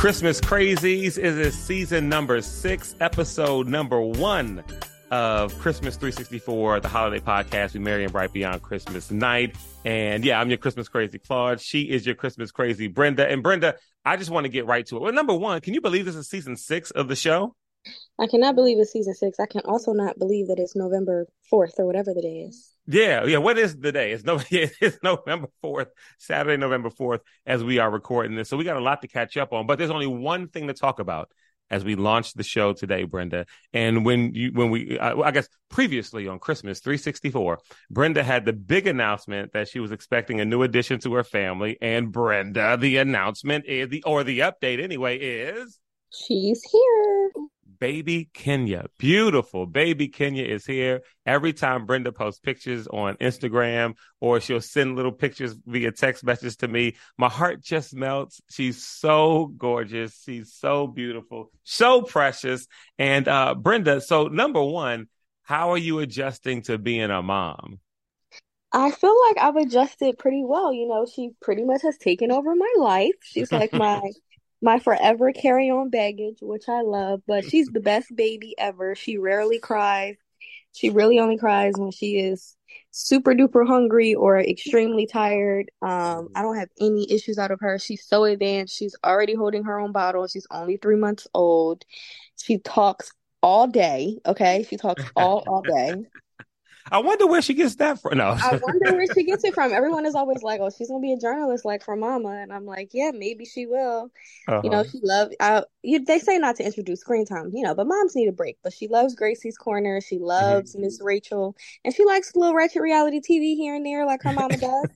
Christmas Crazies is a season number six, episode number one of Christmas 364, the holiday podcast. We merry and bright beyond Christmas night. And yeah, I'm your Christmas crazy Claude. She is your Christmas crazy Brenda. And Brenda, I just want to get right to it. Well, number one, can you believe this is season six of the show? I cannot believe it's season six. I can also not believe that it's November 4th or whatever the day is. Yeah, yeah. What is the day? It's no, it's November fourth, Saturday, November fourth, as we are recording this. So we got a lot to catch up on. But there's only one thing to talk about as we launch the show today, Brenda. And when you, when we, I, I guess previously on Christmas 364, Brenda had the big announcement that she was expecting a new addition to her family. And Brenda, the announcement is the, or the update anyway, is she's here baby Kenya. Beautiful. Baby Kenya is here. Every time Brenda posts pictures on Instagram or she'll send little pictures via text message to me, my heart just melts. She's so gorgeous. She's so beautiful, so precious. And uh, Brenda, so number one, how are you adjusting to being a mom? I feel like I've adjusted pretty well. You know, she pretty much has taken over my life. She's like my my forever carry on baggage, which I love, but she's the best baby ever. She rarely cries. She really only cries when she is super duper hungry or extremely tired. Um, I don't have any issues out of her. She's so advanced. She's already holding her own bottle. She's only three months old. She talks all day. Okay. She talks all, all day. I wonder where she gets that from. No, I wonder where she gets it from. Everyone is always like, "Oh, she's gonna be a journalist like her mama," and I'm like, "Yeah, maybe she will." Uh-huh. You know, uh-huh. she loves. I, you, they say not to introduce screen time, you know, but moms need a break. But she loves Gracie's Corner. She loves mm-hmm. Miss mm-hmm. Rachel, and she likes a little ratchet reality TV here and there, like her mama does.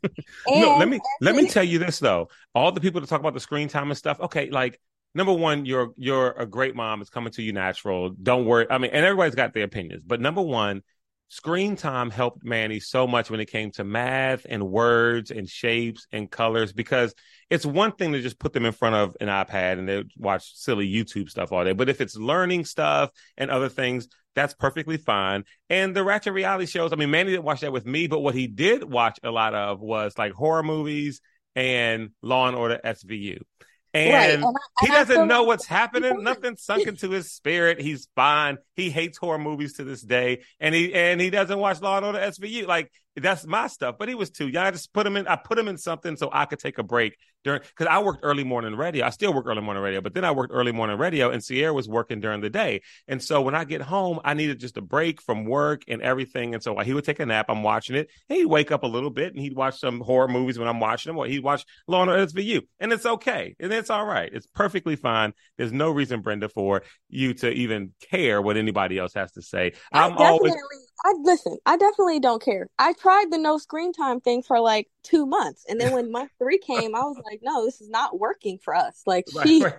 and, no, let me let me tell you this though. All the people that talk about the screen time and stuff. Okay, like number one, you're you're a great mom. It's coming to you natural. Don't worry. I mean, and everybody's got their opinions, but number one, screen time helped Manny so much when it came to math and words and shapes and colors because it's one thing to just put them in front of an iPad and they watch silly YouTube stuff all day. But if it's learning stuff and other things, that's perfectly fine. And the Ratchet reality shows, I mean, Manny didn't watch that with me, but what he did watch a lot of was like horror movies and Law and Order SVU. And, right. and I, he doesn't know what's happening. Nothing sunk into his spirit. He's fine. He hates horror movies to this day, and he and he doesn't watch Law and Order SVU. Like that's my stuff. But he was too young. I just put him in. I put him in something so I could take a break during because I worked early morning radio. I still work early morning radio, but then I worked early morning radio, and Sierra was working during the day. And so when I get home, I needed just a break from work and everything. And so he would take a nap. I'm watching it. And he'd wake up a little bit, and he'd watch some horror movies when I'm watching them, or he'd watch Law and Order SVU, and it's okay, and it's all right. It's perfectly fine. There's no reason, Brenda, for you to even care what anybody else has to say. I'm always I listen, I definitely don't care. I tried the no screen time thing for like two months. And then when month three came, I was like, no, this is not working for us. Like right, she right.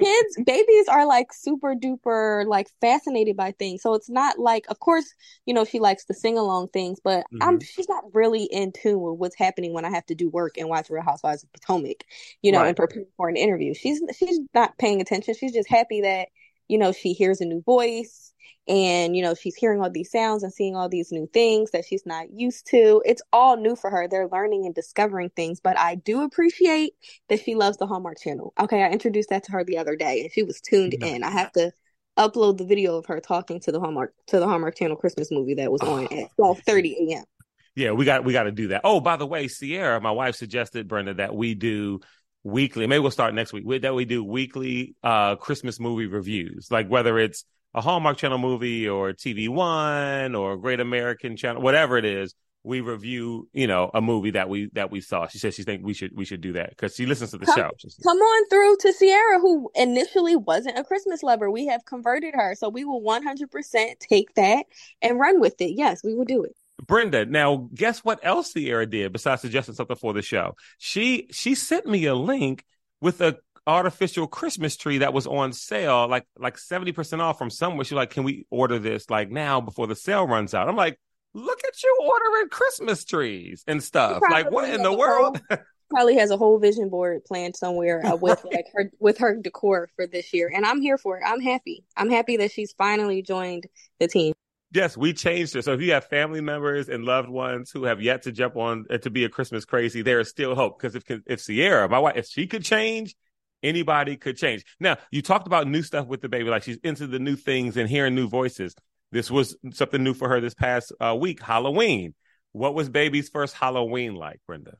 kids, babies are like super duper like fascinated by things. So it's not like of course, you know, she likes the sing along things, but mm-hmm. I'm she's not really in tune with what's happening when I have to do work and watch Real Housewives of Potomac, you know, right. and prepare for an interview. She's she's not paying attention. She's just happy that, you know, she hears a new voice and you know she's hearing all these sounds and seeing all these new things that she's not used to. It's all new for her. They're learning and discovering things but i do appreciate that she loves the hallmark channel. Okay i introduced that to her the other day and she was tuned in. I have to upload the video of her talking to the hallmark to the hallmark channel christmas movie that was on at 12 30 a.m yeah we got we got to do that. Oh by the way sierra my wife suggested brenda that we do weekly maybe we'll start next week that we do weekly uh christmas movie reviews like whether it's a Hallmark Channel movie or TV One or Great American Channel, whatever it is, we review, you know, a movie that we that we saw. She says she think we should we should do that because she listens to the come, show. Come on through to Sierra, who initially wasn't a Christmas lover. We have converted her, so we will one hundred percent take that and run with it. Yes, we will do it. Brenda, now guess what else Sierra did besides suggesting something for the show? She she sent me a link with a artificial Christmas tree that was on sale, like like 70% off from somewhere. She's like, Can we order this like now before the sale runs out? I'm like, Look at you ordering Christmas trees and stuff. Like, what in the world? probably has a whole vision board planned somewhere uh, with like her with her decor for this year and i'm here for it i'm happy i'm happy that she's finally joined the team yes we changed it. so if you have family members and loved ones who have yet to jump on uh, to be a christmas crazy there is still hope because if if sierra my wife if she could change Anybody could change. Now, you talked about new stuff with the baby, like she's into the new things and hearing new voices. This was something new for her this past uh, week, Halloween. What was baby's first Halloween like, Brenda?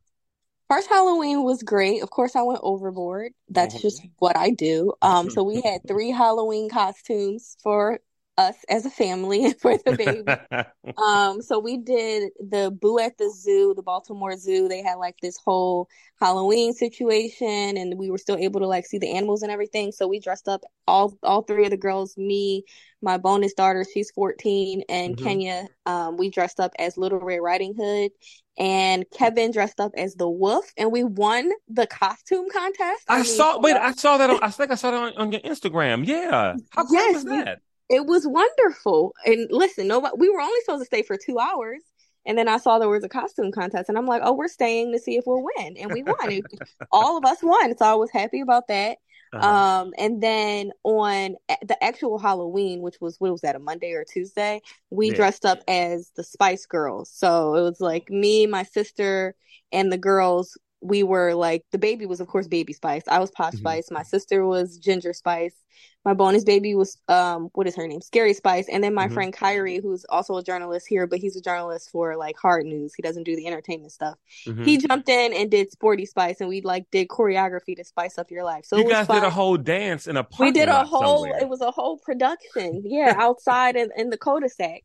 First Halloween was great. Of course, I went overboard. That's mm-hmm. just what I do. Um, so we had three Halloween costumes for us as a family for the baby. um, so we did the Boo at the Zoo, the Baltimore Zoo. They had like this whole Halloween situation, and we were still able to like see the animals and everything. So we dressed up all all three of the girls, me, my bonus daughter, she's 14, and mm-hmm. Kenya. Um, we dressed up as Little Red Riding Hood, and Kevin dressed up as the wolf, and we won the costume contest. I, I mean, saw. Wait, I saw that. On, I think I saw that on, on your Instagram. Yeah, how cool yes, was that? It was wonderful. And listen, nobody we were only supposed to stay for two hours. And then I saw there was a costume contest, and I'm like, oh, we're staying to see if we'll win. And we won. all of us won. So I was happy about that. Uh-huh. Um, and then on the actual Halloween, which was what was that, a Monday or Tuesday, we yeah. dressed up as the Spice Girls. So it was like me, my sister, and the girls. We were like the baby was of course Baby Spice. I was Posh mm-hmm. Spice. My sister was Ginger Spice my bonus baby was um what is her name scary spice and then my mm-hmm. friend kyrie who's also a journalist here but he's a journalist for like hard news he doesn't do the entertainment stuff mm-hmm. he jumped in and did sporty spice and we like did choreography to spice up your life so you guys fun. did a whole dance in a we did a whole somewhere. it was a whole production yeah outside in, in the cul-de-sac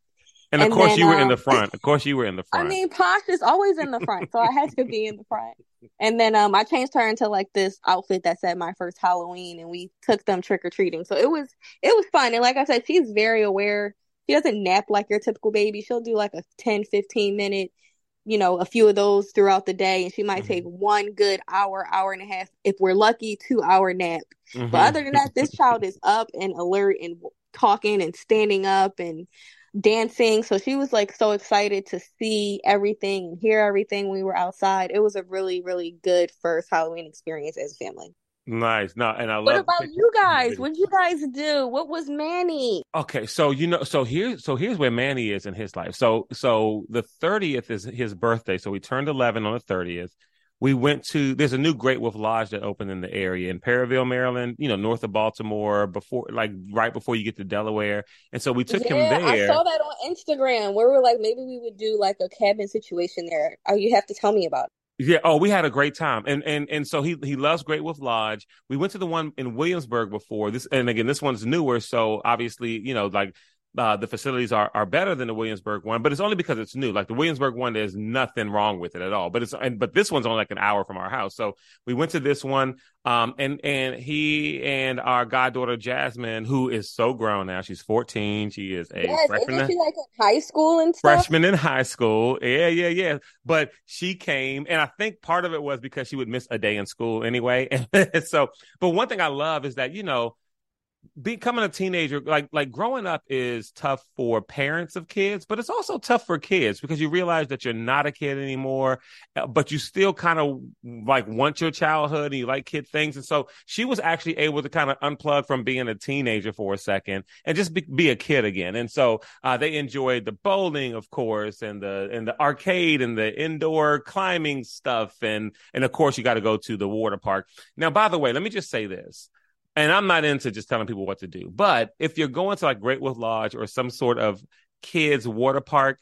and of and course, then, you were um, in the front. Of course, you were in the front. I mean, Posh is always in the front, so I had to be in the front. And then um, I changed her into like this outfit that said my first Halloween, and we took them trick or treating. So it was it was fun. And like I said, she's very aware. She doesn't nap like your typical baby. She'll do like a 10, 15 minute, you know, a few of those throughout the day, and she might mm-hmm. take one good hour, hour and a half, if we're lucky, two hour nap. Mm-hmm. But other than that, this child is up and alert and talking and standing up and dancing. So she was like so excited to see everything and hear everything we were outside. It was a really, really good first Halloween experience as a family. Nice. No, and I love. What about you guys? What did you guys do? What was Manny? Okay, so you know, so here's so here's where Manny is in his life. So so the thirtieth is his birthday. So he turned eleven on the thirtieth we went to there's a new Great Wolf Lodge that opened in the area in Perryville, Maryland, you know, north of Baltimore, before like right before you get to Delaware. And so we took yeah, him there. I saw that on Instagram where we are like, maybe we would do like a cabin situation there. Oh, you have to tell me about it. Yeah. Oh, we had a great time, and and and so he he loves Great Wolf Lodge. We went to the one in Williamsburg before this, and again, this one's newer. So obviously, you know, like uh, the facilities are are better than the Williamsburg one, but it's only because it's new. Like the Williamsburg one, there's nothing wrong with it at all. But it's and but this one's only like an hour from our house, so we went to this one. Um, and and he and our goddaughter Jasmine, who is so grown now, she's 14. She is a yes, freshman. Isn't she like in high school and stuff? Freshman in high school. Yeah, yeah, yeah. But she came, and I think part of it was because she would miss a day in school anyway. And so, but one thing I love is that you know becoming a teenager like like growing up is tough for parents of kids but it's also tough for kids because you realize that you're not a kid anymore uh, but you still kind of like want your childhood and you like kid things. And so she was actually able to kind of unplug from being a teenager for a second and just be, be a kid again. And so uh, they enjoyed the bowling of course and the and the arcade and the indoor climbing stuff. And and of course you got to go to the water park. Now by the way let me just say this and I'm not into just telling people what to do. But if you're going to like Great Wolf Lodge or some sort of kids water park,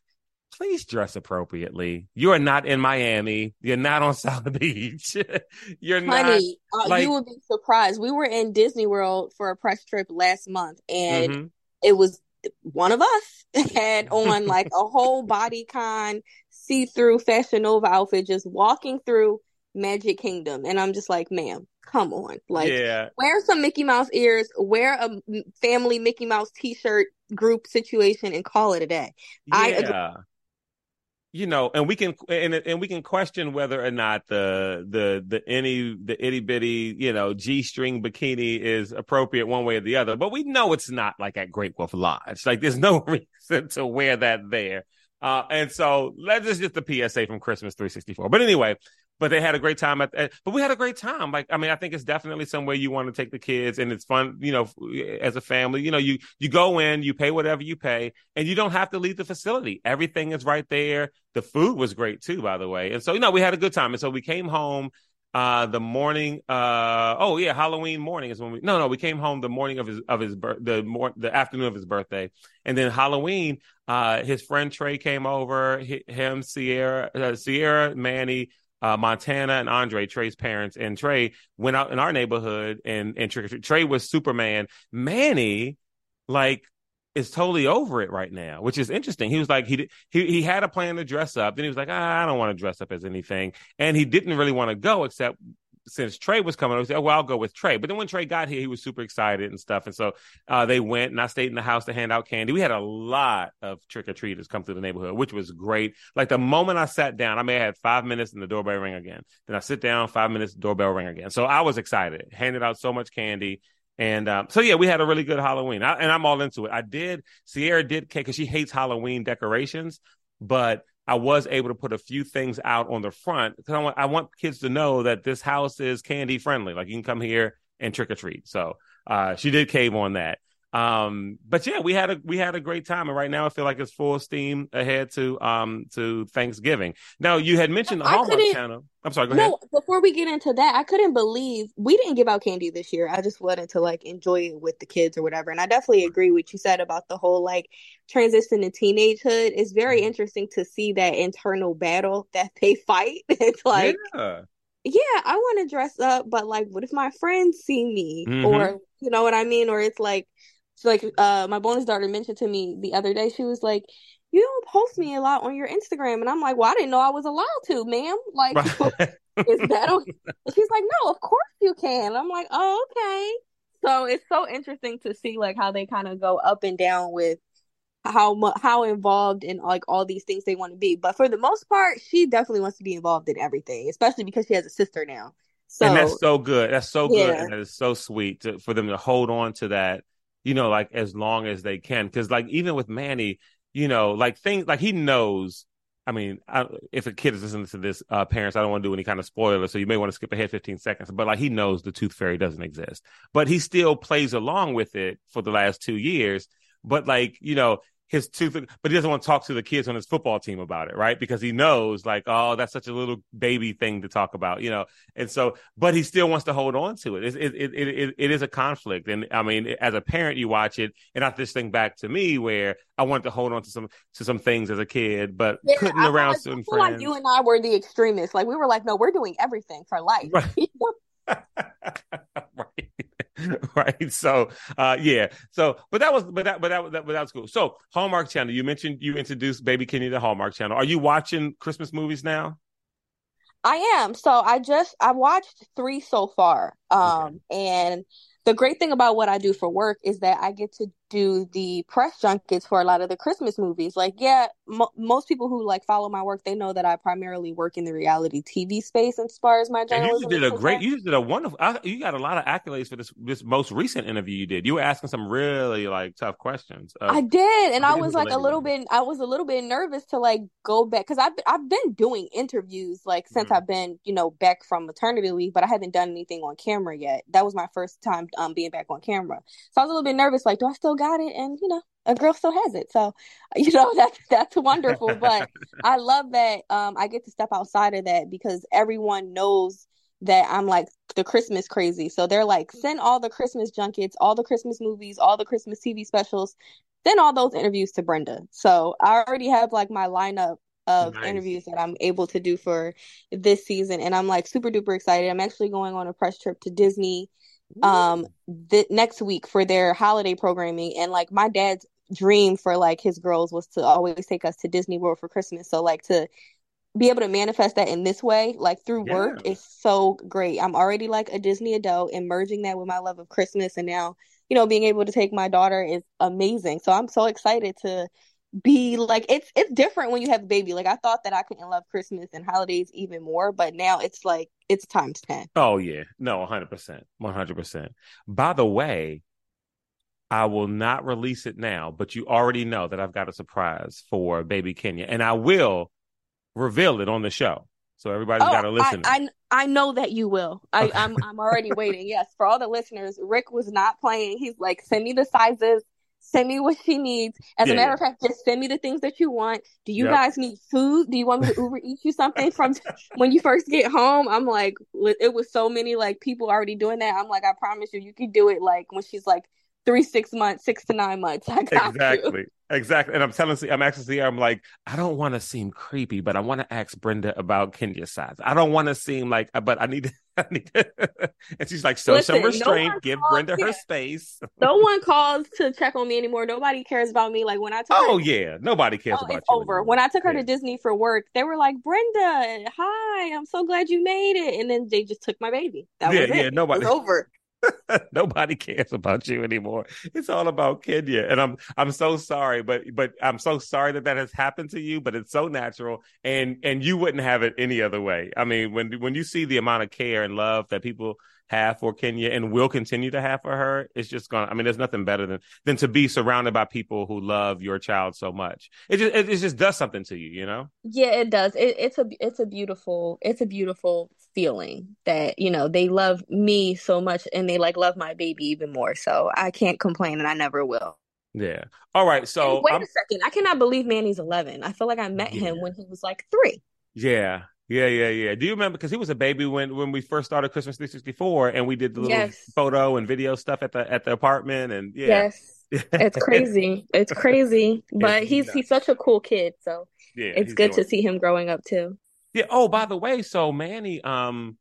please dress appropriately. You are not in Miami. You're not on South Beach. you're Honey, not. Uh, like... You would be surprised. We were in Disney World for a press trip last month, and mm-hmm. it was one of us had on like a whole bodycon see through Fashion Nova outfit, just walking through Magic Kingdom, and I'm just like, ma'am come on. Like, yeah. wear some Mickey Mouse ears, wear a family Mickey Mouse t shirt group situation, and call it a day. Yeah. I agree. You know, and we can and and we can question whether or not the the the any the itty bitty you know g string bikini is appropriate one way or the other, but we know it's not like at Great Wolf Lodge. Like, there's no reason to wear that there. Uh, and so let's just just the PSA from Christmas 364. But anyway, but they had a great time at, at, but we had a great time like i mean i think it's definitely somewhere you want to take the kids and it's fun you know as a family you know you you go in you pay whatever you pay and you don't have to leave the facility everything is right there the food was great too by the way and so you know we had a good time and so we came home uh, the morning. Uh, oh yeah, Halloween morning is when we. No, no, we came home the morning of his of his birth, the more the afternoon of his birthday, and then Halloween. Uh, his friend Trey came over. Him, Sierra, uh, Sierra, Manny, uh, Montana and Andre, Trey's parents, and Trey went out in our neighborhood and and. Trey was Superman. Manny, like, is totally over it right now, which is interesting. He was like he he he had a plan to dress up, then he was like, ah, I don't want to dress up as anything, and he didn't really want to go except since Trey was coming, I was like, oh, well, I'll go with Trey. But then when Trey got here, he was super excited and stuff. And so uh, they went, and I stayed in the house to hand out candy. We had a lot of trick or treaters come through the neighborhood, which was great. Like the moment I sat down, I may have had five minutes and the doorbell ring again. Then I sit down, five minutes, doorbell ring again. So I was excited, handed out so much candy. And um, so yeah, we had a really good Halloween, I, and I'm all into it. I did Sierra did cake because she hates Halloween decorations, but I was able to put a few things out on the front because I want I want kids to know that this house is candy friendly. Like you can come here and trick or treat. So uh, she did cave on that. Um, but yeah, we had a we had a great time, and right now I feel like it's full steam ahead to um to Thanksgiving. Now you had mentioned the Hallmark Channel. I'm sorry. Go no, ahead. before we get into that, I couldn't believe we didn't give out candy this year. I just wanted to like enjoy it with the kids or whatever. And I definitely agree with you said about the whole like transition to teenagehood. It's very mm-hmm. interesting to see that internal battle that they fight. it's like. Yeah yeah, I want to dress up, but like, what if my friends see me? Mm-hmm. Or, you know what I mean? Or it's like, so like uh my bonus daughter mentioned to me the other day, she was like, You don't post me a lot on your Instagram. And I'm like, Well, I didn't know I was allowed to, ma'am. Like is that okay? she's like, No, of course you can. I'm like, Oh, okay. So it's so interesting to see like how they kind of go up and down with how much how involved in like all these things they want to be. But for the most part, she definitely wants to be involved in everything, especially because she has a sister now. So and that's so good. That's so good, yeah. and that is so sweet to, for them to hold on to that you know, like as long as they can. Cause like even with Manny, you know, like things like he knows. I mean, I, if a kid is listening to this, uh, parents, I don't want to do any kind of spoiler, so you may want to skip ahead 15 seconds. But like he knows the tooth fairy doesn't exist, but he still plays along with it for the last two years. But like, you know, his two, but he doesn't want to talk to the kids on his football team about it, right? Because he knows, like, oh, that's such a little baby thing to talk about, you know. And so, but he still wants to hold on to it. It it it it, it is a conflict, and I mean, as a parent, you watch it, and I this thing back to me where I wanted to hold on to some to some things as a kid, but yeah, couldn't I around like, certain I friends. Like you and I were the extremists. Like we were like, no, we're doing everything for life. Right. right. right? So uh yeah. So but that was but that but that, that but that was cool. So hallmark channel you mentioned you introduced baby kenya to hallmark channel. Are you watching christmas movies now? I am. So i just i watched three so far. Um okay. and the great thing about what I do for work is that I get to do the press junkets for a lot of the Christmas movies. Like, yeah, most people who like follow my work, they know that I primarily work in the reality TV space as far as my journalism. And you did a great, you just did a wonderful. I, you got a lot of accolades for this this most recent interview you did. You were asking some really like tough questions. Uh, I did, and I was like a little bit. I was a little bit nervous to like go back because I've I've been doing interviews like since mm-hmm. I've been you know back from maternity leave, but I haven't done anything on camera yet. That was my first time um, being back on camera. So I was a little bit nervous, like, do I still got it? And you know, a girl still has it. So, you know, that's that's wonderful. but I love that um I get to step outside of that because everyone knows that I'm like the Christmas crazy. So they're like, send all the Christmas junkets, all the Christmas movies, all the Christmas TV specials, send all those interviews to Brenda. So I already have like my lineup of nice. interviews that I'm able to do for this season. And I'm like super duper excited. I'm actually going on a press trip to Disney um the next week for their holiday programming. And like my dad's dream for like his girls was to always take us to Disney World for Christmas. So like to be able to manifest that in this way like through yeah. work is so great. I'm already like a disney adult and merging that with my love of christmas. And now you know being able to take my daughter is amazing. So i'm so excited to be like it's it's different when you have a baby. Like I thought that I couldn't love Christmas and holidays even more, but now it's like it's times ten. Oh yeah, no, one hundred percent, one hundred percent. By the way, I will not release it now, but you already know that I've got a surprise for baby Kenya, and I will reveal it on the show. So everybody's oh, got to listen. I, I, I know that you will. I, okay. I'm I'm already waiting. Yes, for all the listeners, Rick was not playing. He's like, send me the sizes Send me what she needs. As yeah, a matter yeah. of fact, just send me the things that you want. Do you yep. guys need food? Do you want me to Uber eat you something from when you first get home? I'm like, it was so many like people already doing that. I'm like, I promise you, you could do it like when she's like three, six months, six to nine months. I exactly. You. Exactly. And I'm telling you, I'm actually I'm like, I don't want to seem creepy, but I want to ask Brenda about Kenya's size. I don't want to seem like, but I need to, I need and she's like, so Listen, some restraint, no give Brenda her space. no one calls to check on me anymore. Nobody cares about me. Like when I took Oh, her, yeah. Nobody cares oh, about it's you. over. Anymore. When I took her yeah. to Disney for work, they were like, Brenda, hi, I'm so glad you made it. And then they just took my baby. That yeah, was it. Yeah, nobody. It was over. Nobody cares about you anymore. It's all about Kenya, and I'm I'm so sorry, but but I'm so sorry that that has happened to you. But it's so natural, and and you wouldn't have it any other way. I mean, when when you see the amount of care and love that people have for Kenya and will continue to have for her, it's just gonna. I mean, there's nothing better than than to be surrounded by people who love your child so much. It just it, it just does something to you, you know. Yeah, it does. It, it's a it's a beautiful it's a beautiful feeling that you know they love me so much and they like love my baby even more. So I can't complain, and I never will. Yeah. All right. So and wait I'm... a second. I cannot believe Manny's 11. I feel like I met yeah. him when he was like three. Yeah. Yeah, yeah, yeah. Do you remember? Because he was a baby when when we first started Christmas 364, and we did the little yes. photo and video stuff at the at the apartment, and yeah. Yes, it's crazy. It's crazy, but he's nuts. he's such a cool kid. So yeah, it's good to see him growing up too. Yeah. Oh, by the way, so Manny, um,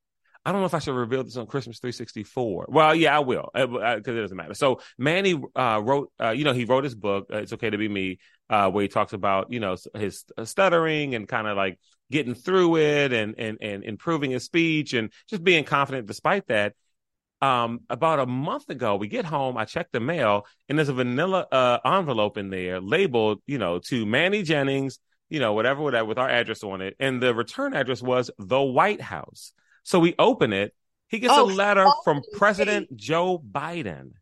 I don't know if I should reveal this on Christmas 364. Well, yeah, I will because uh, uh, it doesn't matter. So Manny uh, wrote, uh, you know, he wrote his book. Uh, it's okay to be me, uh, where he talks about, you know, his stuttering and kind of like getting through it and and and improving his speech and just being confident despite that. Um, about a month ago, we get home. I check the mail, and there's a vanilla uh, envelope in there labeled, you know, to Manny Jennings, you know, whatever, whatever, with our address on it, and the return address was the White House. So we open it. He gets oh, a letter oh, from President Joe Biden.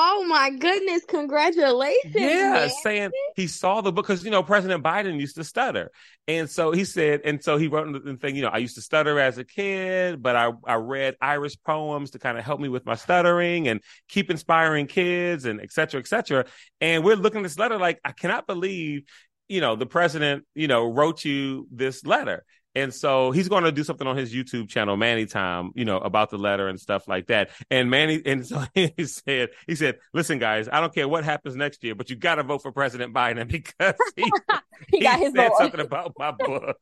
Oh my goodness! Congratulations! Yeah, man. saying he saw the book because you know President Biden used to stutter, and so he said, and so he wrote the thing. You know, I used to stutter as a kid, but I I read Irish poems to kind of help me with my stuttering and keep inspiring kids and et cetera, et cetera. And we're looking at this letter like I cannot believe, you know, the president, you know, wrote you this letter. And so he's going to do something on his YouTube channel, Manny Time, you know, about the letter and stuff like that. And Manny, and so he said, he said, listen, guys, I don't care what happens next year, but you got to vote for President Biden because he, he, he got his vote. something about my book.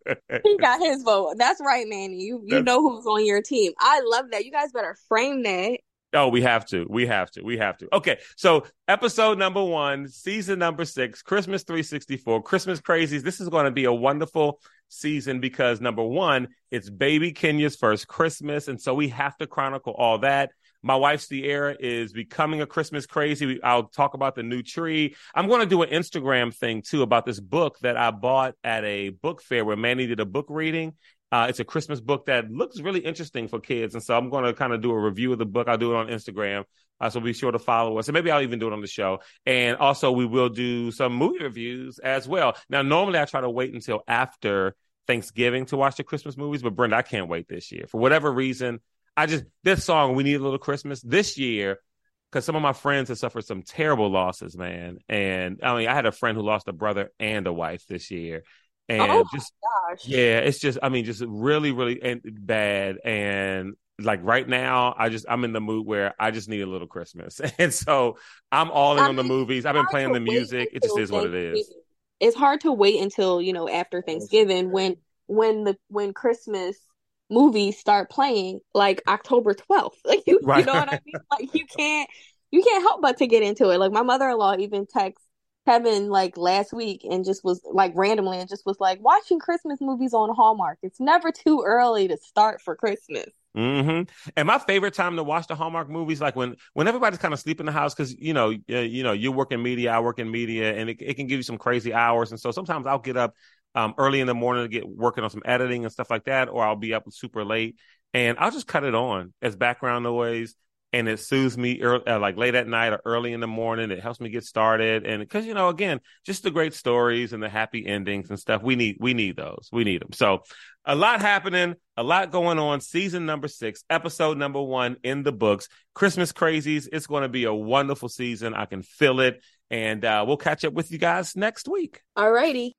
he got his vote. That's right, Manny. You, you know who's on your team. I love that. You guys better frame that. Oh, we have to. We have to. We have to. Okay. So, episode number one, season number six, Christmas 364, Christmas Crazies. This is going to be a wonderful season because number one, it's baby Kenya's first Christmas. And so we have to chronicle all that. My wife Sierra is becoming a Christmas crazy. I'll talk about the new tree. I'm going to do an Instagram thing too about this book that I bought at a book fair where Manny did a book reading. Uh, it's a Christmas book that looks really interesting for kids. And so I'm going to kind of do a review of the book. I'll do it on Instagram. Uh, so be sure to follow us. And maybe I'll even do it on the show. And also, we will do some movie reviews as well. Now, normally I try to wait until after Thanksgiving to watch the Christmas movies, but Brenda, I can't wait this year. For whatever reason, I just, this song, We Need a Little Christmas, this year, because some of my friends have suffered some terrible losses, man. And I mean, I had a friend who lost a brother and a wife this year Oh and oh just yeah, it's just I mean just really really bad and like right now I just I'm in the mood where I just need a little Christmas and so I'm all in I on mean, the movies. I've been playing the music. It just is what it is. It's hard to wait until you know after Thanksgiving when when the when Christmas movies start playing like October 12th. Like you, right. you know what I mean? Like you can't you can't help but to get into it. Like my mother in law even texts Kevin like last week and just was like randomly and just was like watching Christmas movies on Hallmark. It's never too early to start for Christmas. Mm-hmm. And my favorite time to watch the Hallmark movies, like when when everybody's kind of sleep in the house, because you know, uh, you know, you work in media, I work in media, and it, it can give you some crazy hours. And so sometimes I'll get up um, early in the morning to get working on some editing and stuff like that, or I'll be up super late, and I'll just cut it on as background noise and it soothes me early, uh, like late at night or early in the morning. It helps me get started, and because you know, again, just the great stories and the happy endings and stuff. We need we need those. We need them. So, a lot happening, a lot going on. Season number six, episode number one in the books. Christmas crazies. It's going to be a wonderful season. I can feel it. And uh, we'll catch up with you guys next week. All righty.